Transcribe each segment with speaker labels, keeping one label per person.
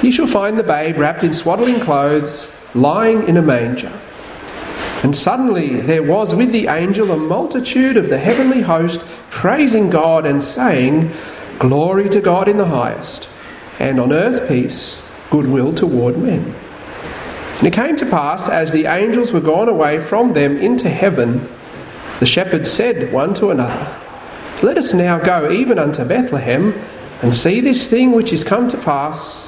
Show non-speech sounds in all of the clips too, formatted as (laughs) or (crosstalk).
Speaker 1: he shall find the babe wrapped in swaddling clothes, lying in a manger. And suddenly there was with the angel a multitude of the heavenly host, praising God and saying, Glory to God in the highest, and on earth peace, goodwill toward men. And it came to pass, as the angels were gone away from them into heaven, the shepherds said one to another, Let us now go even unto Bethlehem, and see this thing which is come to pass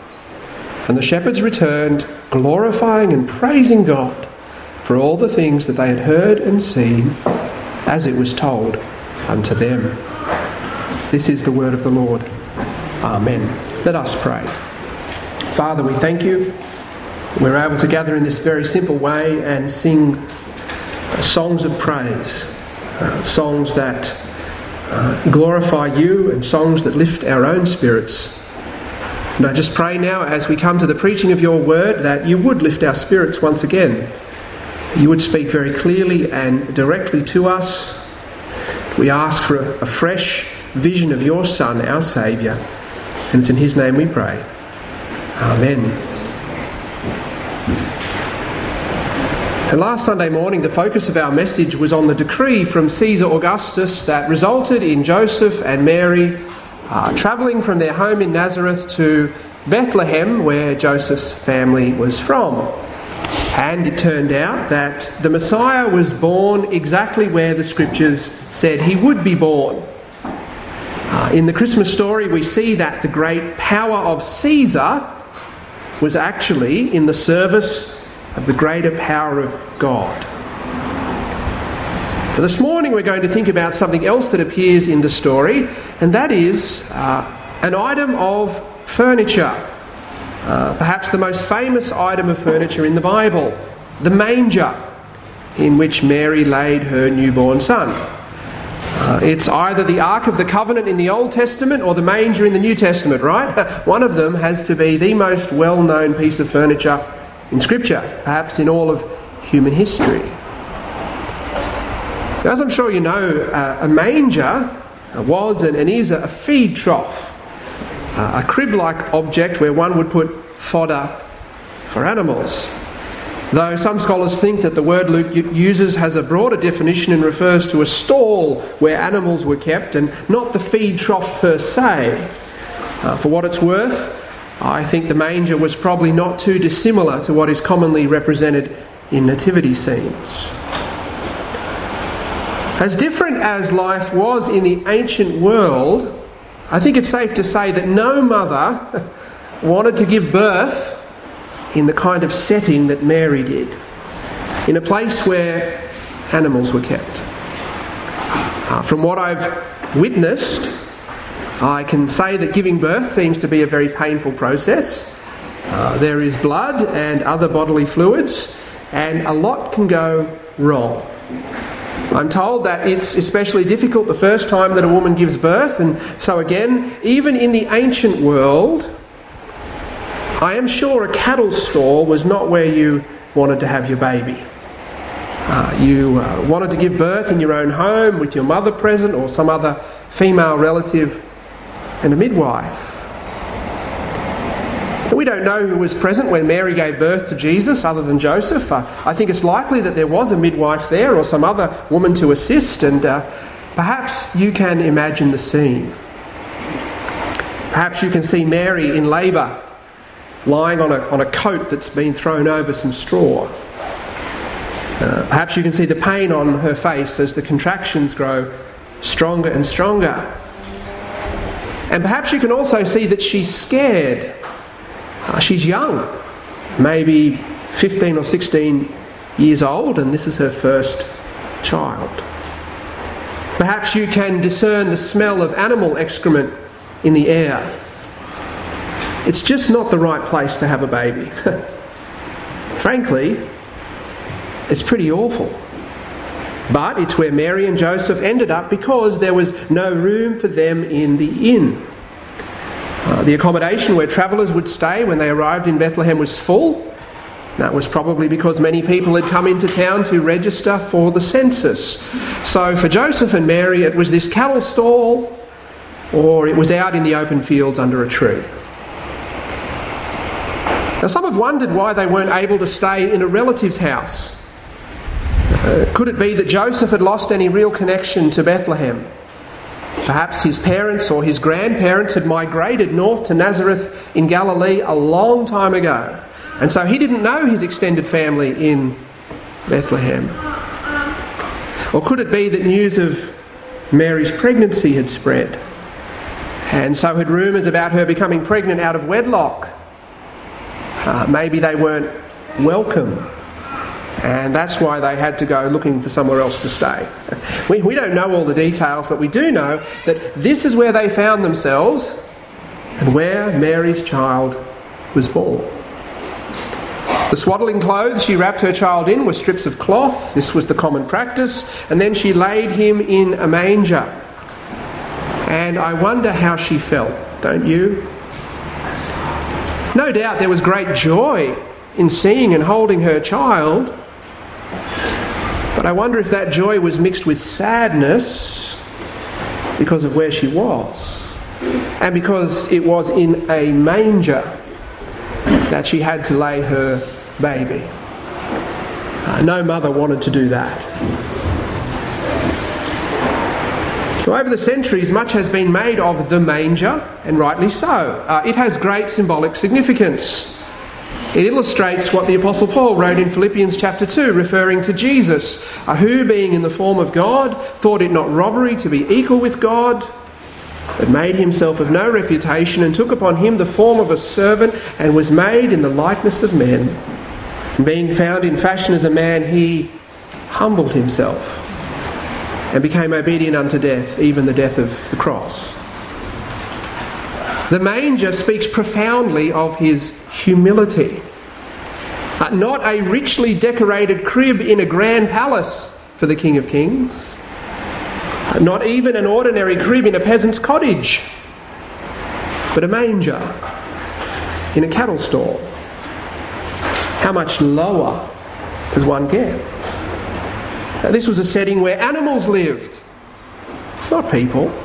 Speaker 1: And the shepherds returned, glorifying and praising God for all the things that they had heard and seen as it was told unto them. This is the word of the Lord. Amen. Let us pray. Father, we thank you. We're able to gather in this very simple way and sing songs of praise, uh, songs that uh, glorify you and songs that lift our own spirits and I just pray now as we come to the preaching of your word that you would lift our spirits once again. You would speak very clearly and directly to us. We ask for a, fresh vision of your Son, our Saviour. And it's in His name we pray. Amen. And last Sunday morning, the focus of our message was on the decree from Caesar Augustus that resulted in Joseph and Mary uh, travelling from their home in Nazareth to Bethlehem, where Joseph's family was from. And it turned out that the Messiah was born exactly where the scriptures said he would be born. Uh, in the Christmas story, we see that the great power of Caesar was actually in the service of the greater power of God. But this morning we're going to think about something else that appears in the story, and that is uh, an item of furniture. Uh, perhaps the most famous item of furniture in the Bible the manger in which Mary laid her newborn son. Uh, it's either the Ark of the Covenant in the Old Testament or the manger in the New Testament, right? (laughs) One of them has to be the most well known piece of furniture in Scripture, perhaps in all of human history. Now, as I'm sure you know, uh, a manger was and, and is a feed trough, uh, a crib like object where one would put fodder for animals. Though some scholars think that the word Luke uses has a broader definition and refers to a stall where animals were kept and not the feed trough per se. Uh, for what it's worth, I think the manger was probably not too dissimilar to what is commonly represented in nativity scenes. As different as life was in the ancient world, I think it's safe to say that no mother (laughs) wanted to give birth in the kind of setting that Mary did. In a place where animals were kept. Uh, from what I've witnessed, I can say that giving birth seems to be a very painful process. Uh, there is blood and other bodily fluids, and a lot can go wrong. I'm told that it's especially difficult the first time that a woman gives birth, and so again, even in the ancient world, I am sure a cattle stall was not where you wanted to have your baby. Uh, you uh, wanted to give birth in your own home with your mother present or some other female relative and a midwife. We don't know who was present when Mary gave birth to Jesus other than Joseph. Uh, I think it's likely that there was a midwife there or some other woman to assist, and uh, perhaps you can imagine the scene. Perhaps you can see Mary in labour, lying on a, on a coat that's been thrown over some straw. Uh, perhaps you can see the pain on her face as the contractions grow stronger and stronger. And perhaps you can also see that she's scared Ah, she's young, maybe 15 or 16 years old, and this is her first child. Perhaps you can discern the smell of animal excrement in the air. It's just not the right place to have a baby. (laughs) Frankly, it's pretty awful. But it's where Mary and Joseph ended up because there was no room for them in the inn. Uh, the accommodation where travellers would stay when they arrived in Bethlehem was full. That was probably because many people had come into town to register for the census. So for Joseph and Mary, it was this cattle stall or it was out in the open fields under a tree. Now, some have wondered why they weren't able to stay in a relative's house. Uh, could it be that Joseph had lost any real connection to Bethlehem? Perhaps his parents or his grandparents had migrated north to Nazareth in Galilee a long time ago, and so he didn't know his extended family in Bethlehem. Or could it be that news of Mary's pregnancy had spread, and so had rumours about her becoming pregnant out of wedlock? Uh, maybe they weren't welcome and that's why they had to go looking for somewhere else to stay. (laughs) We, we don't know all the details, but we do know that this is where they found themselves and where Mary's child was born. The swaddling clothes she wrapped her child in were strips of cloth, this was the common practice, and then she laid him in a manger. And I wonder how she felt, don't you? No doubt there was great joy in seeing and holding her child, but I wonder if that joy was mixed with sadness because of where she was. And because it was in a manger that she had to lay her baby. Uh, no mother wanted to do that. So over the centuries, much has been made of the manger, and rightly so. Uh, it has great symbolic significance. It illustrates what the Apostle Paul wrote in Philippians chapter 2, referring to Jesus, who, being in the form of God, thought it not robbery to be equal with God, but made himself of no reputation, and took upon him the form of a servant, and was made in the likeness of men. And being found in fashion as a man, he humbled himself and became obedient unto death, even the death of the cross. The manger speaks profoundly of his humility. Uh, not a richly decorated crib in a grand palace for the King of Kings. Uh, not even an ordinary crib in a peasant's cottage, but a manger in a cattle stall. How much lower does one get? Now, this was a setting where animals lived, not people.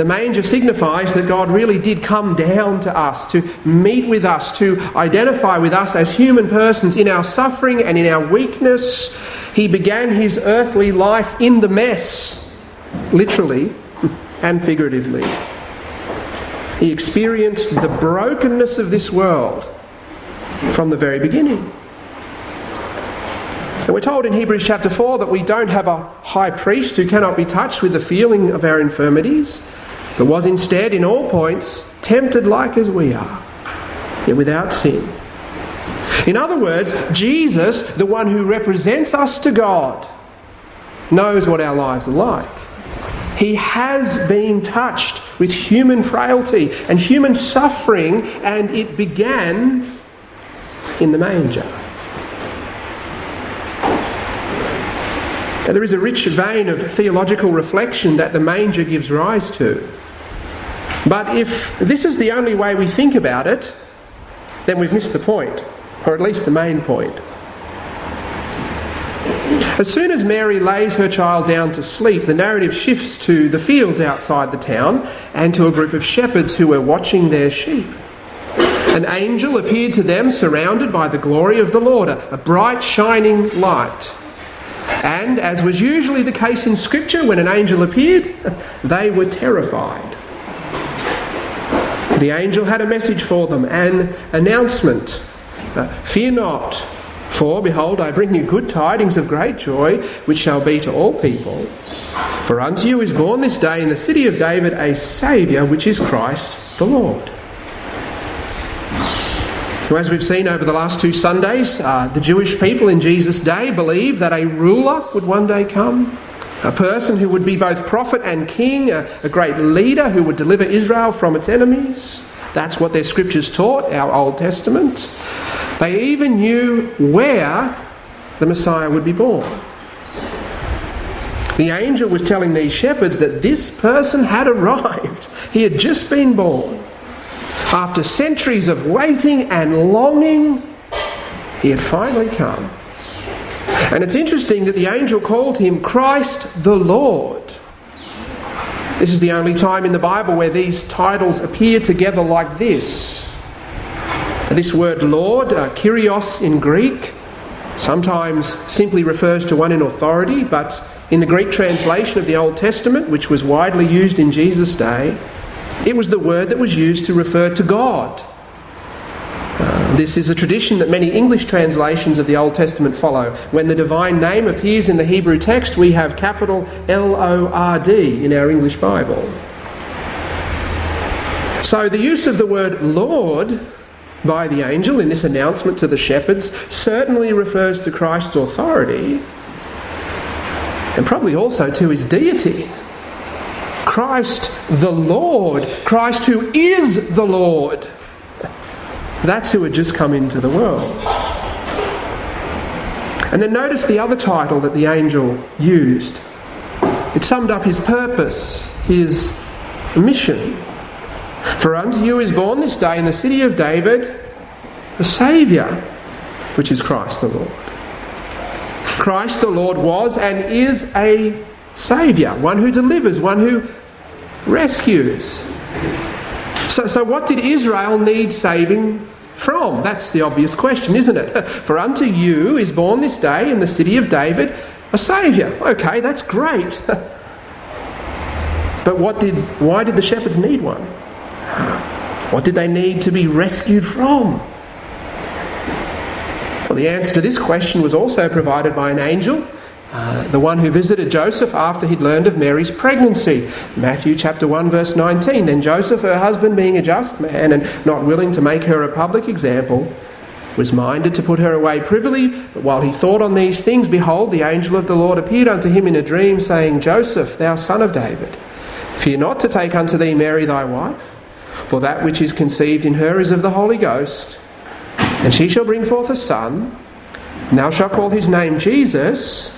Speaker 1: The manger signifies that God really did come down to us, to meet with us, to identify with us as human persons in our suffering and in our weakness. He began his earthly life in the mess, literally (laughs) and figuratively. He experienced the brokenness of this world from the very beginning. And we're told in Hebrews chapter 4 that we don't have a high priest who cannot be touched with the feeling of our infirmities, but was instead in all points tempted like as we are, yet without sin. In other words, Jesus, the one who represents us to God, knows what our lives are like. He has been touched with human frailty and human suffering, and it began in the manger. Now, there is a rich vein of theological reflection that the manger gives rise to. But if this is the only way we think about it, then we've missed the point, or at least the main point. As soon as Mary lays her child down to sleep, the narrative shifts to the fields outside the town and to a group of shepherds who were watching their sheep. An angel appeared to them surrounded by the glory of the Lord, a, bright shining light. And as was usually the case in Scripture, when an angel appeared, (laughs) they were terrified. The angel had a message for them, an announcement. Uh, Fear not, for behold, I bring you good tidings of great joy, which shall be to all people. For unto you is born this day in the city of David a Saviour, which is Christ the Lord. So, as we've seen over the last two Sundays, uh, the Jewish people in Jesus' day believed that a ruler would one day come a person who would be both prophet and king, a, a, great leader who would deliver Israel from its enemies. That's what their scriptures taught, our Old Testament. They even knew where the Messiah would be born. The angel was telling these shepherds that this person had arrived. (laughs) He had just been born. After centuries of waiting and longing, he had finally come. And it's interesting that the angel called him Christ the Lord. This is the only time in the Bible where these titles appear together like this. This word Lord, uh, Kyrios in Greek, sometimes simply refers to one in authority, but in the Greek translation of the Old Testament, which was widely used in Jesus' day, it was the word that was used to refer to God this is a tradition that many English translations of the Old Testament follow. When the divine name appears in the Hebrew text, we have capital L O R D in our English Bible. So the use of the word Lord by the angel in this announcement to the shepherds certainly refers to Christ's authority and probably also to his deity. Christ the Lord, Christ who is the Lord. That's who had just come into the world. And then notice the other title that the angel used. It summed up his purpose, his mission. For unto you is born this day in the city of David a Saviour, which is Christ the Lord. Christ the Lord was and is a Saviour, one who delivers, one who rescues. So, so what did Israel need saving from? That's the obvious question, isn't it? (laughs) For unto you is born this day in the city of David a Saviour. Okay, that's great. (laughs) but what did, why did the shepherds need one? What did they need to be rescued from? Well, the answer to this question was also provided by an angel uh, the one who visited Joseph after he'd learned of Mary's pregnancy. Matthew chapter 1 verse 19. Then Joseph, her husband, being a just man and not willing to make her a public example, was minded to put her away privily. But while he thought on these things, behold, the angel of the Lord appeared unto him in a dream, saying, Joseph, thou son of David, fear not to take unto thee Mary thy wife, for that which is conceived in her is of the Holy Ghost. And she shall bring forth a son, and thou shalt call his name Jesus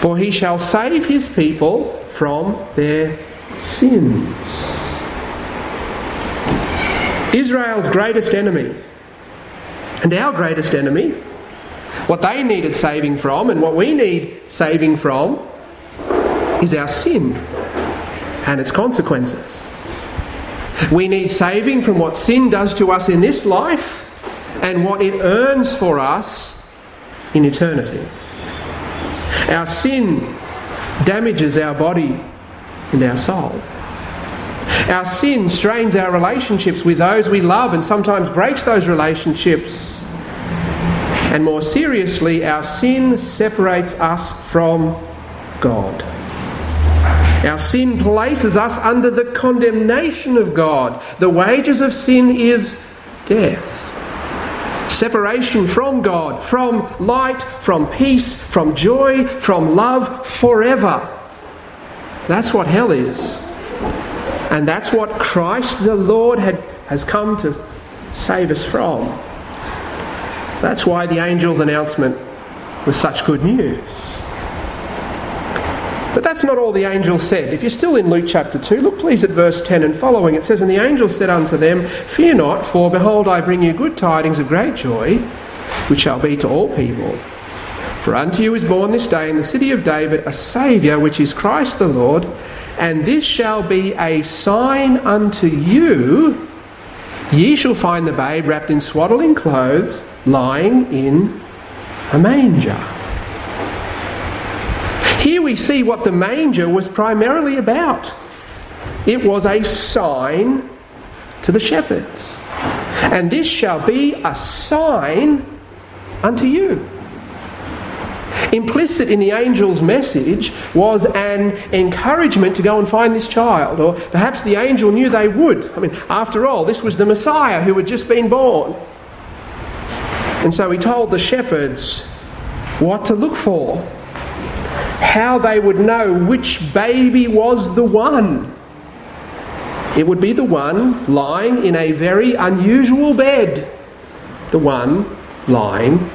Speaker 1: for he shall save his people from their sins. Israel's greatest enemy and our greatest enemy, what they needed saving from and what we need saving from, is our sin and its consequences. We need saving from what sin does to us in this life and what it earns for us in eternity. Our sin damages our body and our soul. Our sin strains our relationships with those we love and sometimes breaks those relationships. And more seriously, our sin separates us from God. Our sin places us under the condemnation of God. The wages of sin is death. Separation from God, from light, from peace, from joy, from love forever. That's what hell is. And that's what Christ the Lord had, has come to save us from. That's why the angel's announcement was such good news. But that's not all the angel said. If you're still in Luke chapter 2, look please at verse 10 and following. It says, And the angel said unto them, Fear not, for behold, I bring you good tidings of great joy, which shall be to all people. For unto you is born this day in the city of David a Saviour, which is Christ the Lord. And this shall be a sign unto you. Ye shall find the babe wrapped in swaddling clothes, lying in a manger. We see what the manger was primarily about. It was a sign to the shepherds. And this shall be a sign unto you. Implicit in the angel's message was an encouragement to go and find this child, or perhaps the angel knew they would. I mean, after all, this was the Messiah who had just been born. And so he told the shepherds what to look for how they would know which baby was the one. It would be the one lying in a very unusual bed, the one lying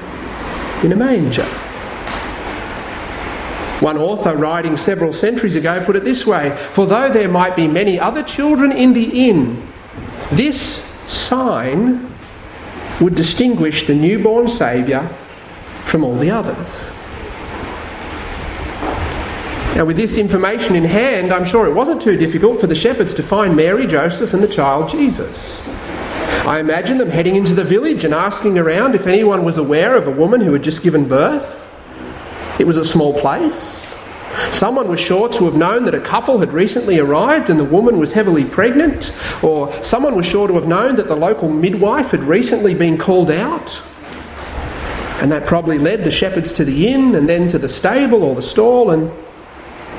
Speaker 1: in a manger. One author, writing several centuries ago, put it this way For though there might be many other children in the inn, this sign would distinguish the newborn Saviour from all the others. Now, with this information in hand, I'm sure it wasn't too difficult for the shepherds to find Mary, Joseph, and the child Jesus. I imagine them heading into the village and asking around if anyone was aware of a woman who had just given birth. It was a small place. Someone was sure to have known that a couple had recently arrived and the woman was heavily pregnant, or someone was sure to have known that the local midwife had recently been called out. And that probably led the shepherds to the inn and then to the stable or the stall, and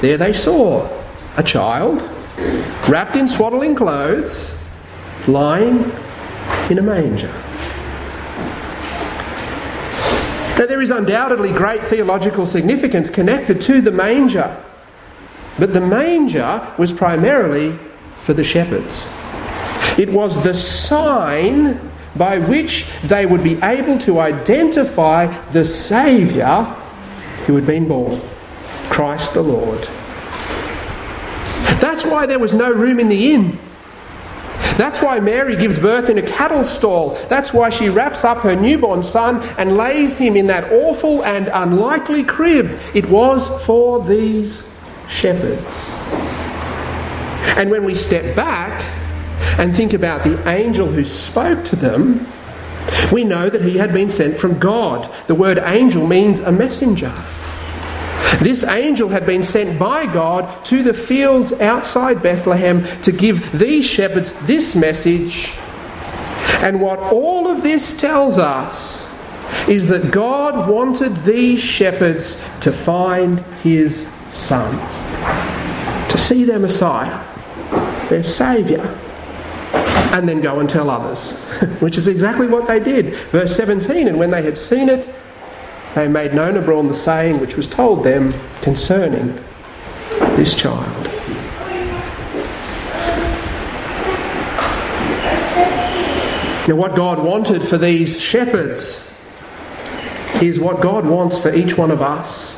Speaker 1: there they saw a child wrapped in swaddling clothes, lying in a manger. Now, there is undoubtedly great theological significance connected to the manger, but the manger was primarily for the shepherds. It was the sign by which they would be able to identify the Saviour who had been born. Christ the Lord. That's why there was no room in the inn. That's why Mary gives birth in a cattle stall. That's why she wraps up her newborn son and lays him in that awful and unlikely crib. It was for these shepherds. And when we step back and think about the angel who spoke to them, we know that he had been sent from God. The word angel means a messenger. This angel had been sent by God to the fields outside Bethlehem to give these shepherds this message. And what all of this tells us is that God wanted these shepherds to find his son, to see their Messiah, their Saviour, and then go and tell others, (laughs) which is exactly what they did. Verse 17 And when they had seen it, they made known abroad the saying which was told them concerning this child. Now, what God wanted for these shepherds is what God wants for each one of us.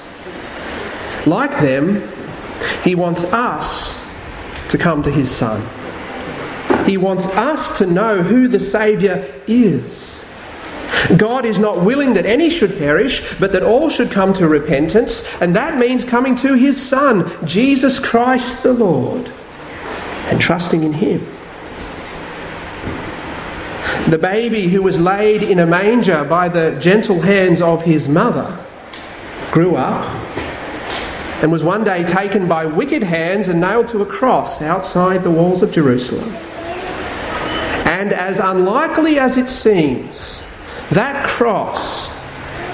Speaker 1: Like them, He wants us to come to His Son. He wants us to know who the Saviour is. God is not willing that any should perish, but that all should come to repentance, and that means coming to his Son, Jesus Christ the Lord, and trusting in him. The baby who was laid in a manger by the gentle hands of his mother grew up and was one day taken by wicked hands and nailed to a cross outside the walls of Jerusalem. And as unlikely as it seems, that cross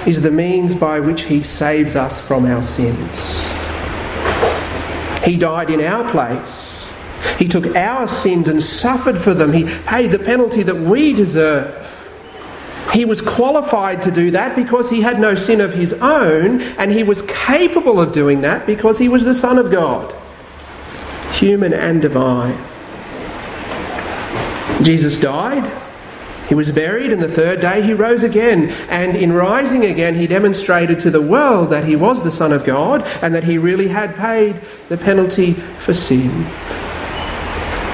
Speaker 1: is the means by which He saves us from our sins. He died in our place. He took our sins and suffered for them. He paid the penalty that we deserve. He was qualified to do that because he had no sin of his own, and he was capable of doing that because he was the Son of God, human and divine. Jesus died, he was buried, and the third day he rose again. And in rising again, he demonstrated to the world that he was the Son of God and that he really had paid the penalty for sin.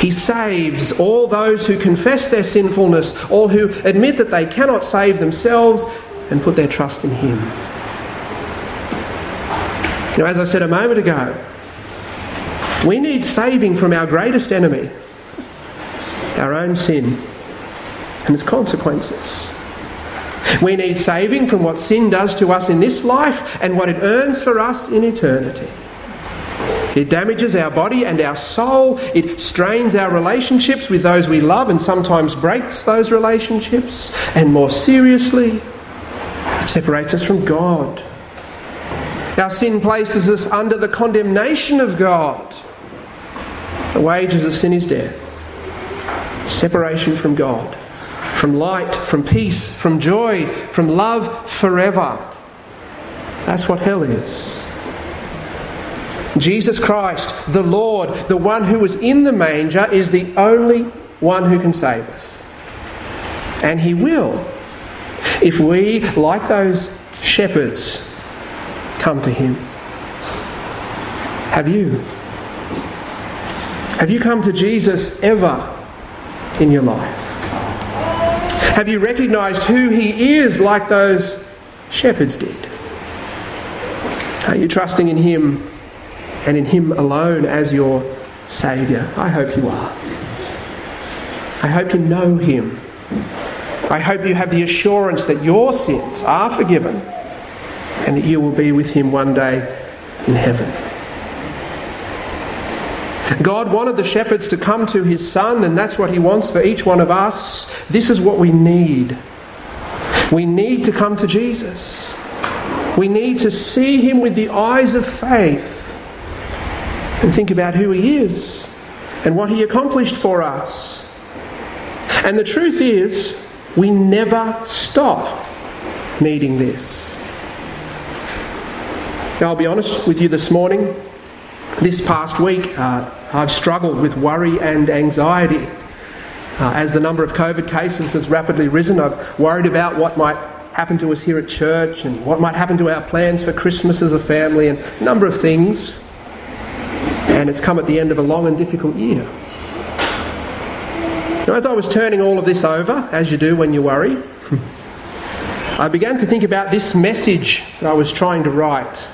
Speaker 1: He saves all those who confess their sinfulness, all who admit that they cannot save themselves and put their trust in Him. You know, as I said a moment ago, we need saving from our greatest enemy, our own sin and its consequences. We need saving from what sin does to us in this life and what it earns for us in eternity. It damages our body and our soul. It strains our relationships with those we love and sometimes breaks those relationships. And more seriously, it separates us from God. Our sin places us under the condemnation of God. The wages of sin is death, separation from God, from light, from peace, from joy, from love forever. That's what hell is. Jesus Christ, the Lord, the one who was in the manger, is the only one who can save us. And He will, if we, like those shepherds, come to Him. Have you? Have you come to Jesus ever in your life? Have you recognized who He is like those shepherds did? Are you trusting in Him and in Him alone as your Saviour. I hope you are. I hope you know Him. I hope you have the assurance that your sins are forgiven and that you will be with Him one day in heaven. God wanted the shepherds to come to His Son, and that's what He wants for each one of us. This is what we need. We need to come to Jesus. We need to see Him with the eyes of faith and think about who He is and what He accomplished for us. And the truth is, we never stop needing this. Now, I'll be honest with you this morning. This past week, uh, I've struggled with worry and anxiety. Uh, as the number of COVID cases has rapidly risen, I've worried about what might happen to us here at church and what might happen to our plans for Christmas as a family and a number of things and it's come at the end of a long and difficult year. Now, as I was turning all of this over, as you do when you worry, (laughs) I began to think about this message that I was trying to write.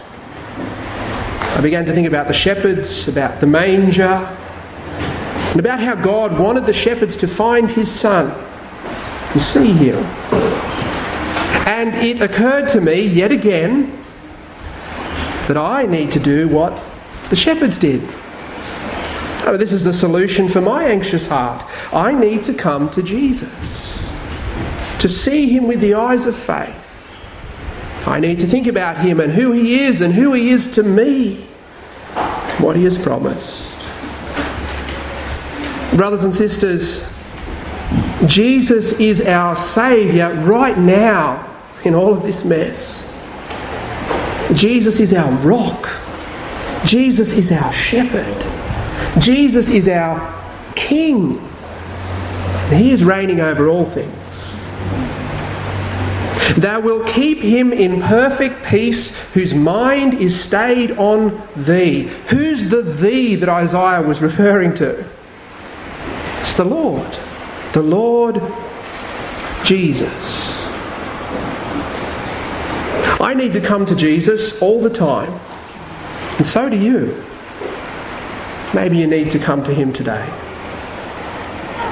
Speaker 1: I began to think about the shepherds, about the manger, and about how God wanted the shepherds to find his son and see him. And it occurred to me yet again that I need to do what the shepherds did. Oh, this is the solution for my anxious heart. I need to come to Jesus, to see him with the eyes of faith. I need to think about him and who he is and who he is to me, what he has promised. Brothers and sisters, Jesus is our Saviour right now in all of this mess. Jesus is our rock. Jesus is our shepherd. Jesus is our king. He is reigning over all things. Thou wilt keep him in perfect peace whose mind is stayed on thee. Who's the thee that Isaiah was referring to? It's the Lord. The Lord Jesus. I need to come to Jesus all the time. And so do you. Maybe you need to come to Him today.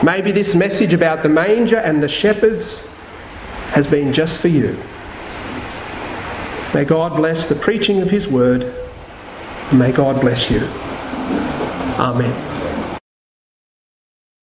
Speaker 1: Maybe this message about the manger and the shepherds has been just for you. May God bless the preaching of His word. May God bless you. Amen.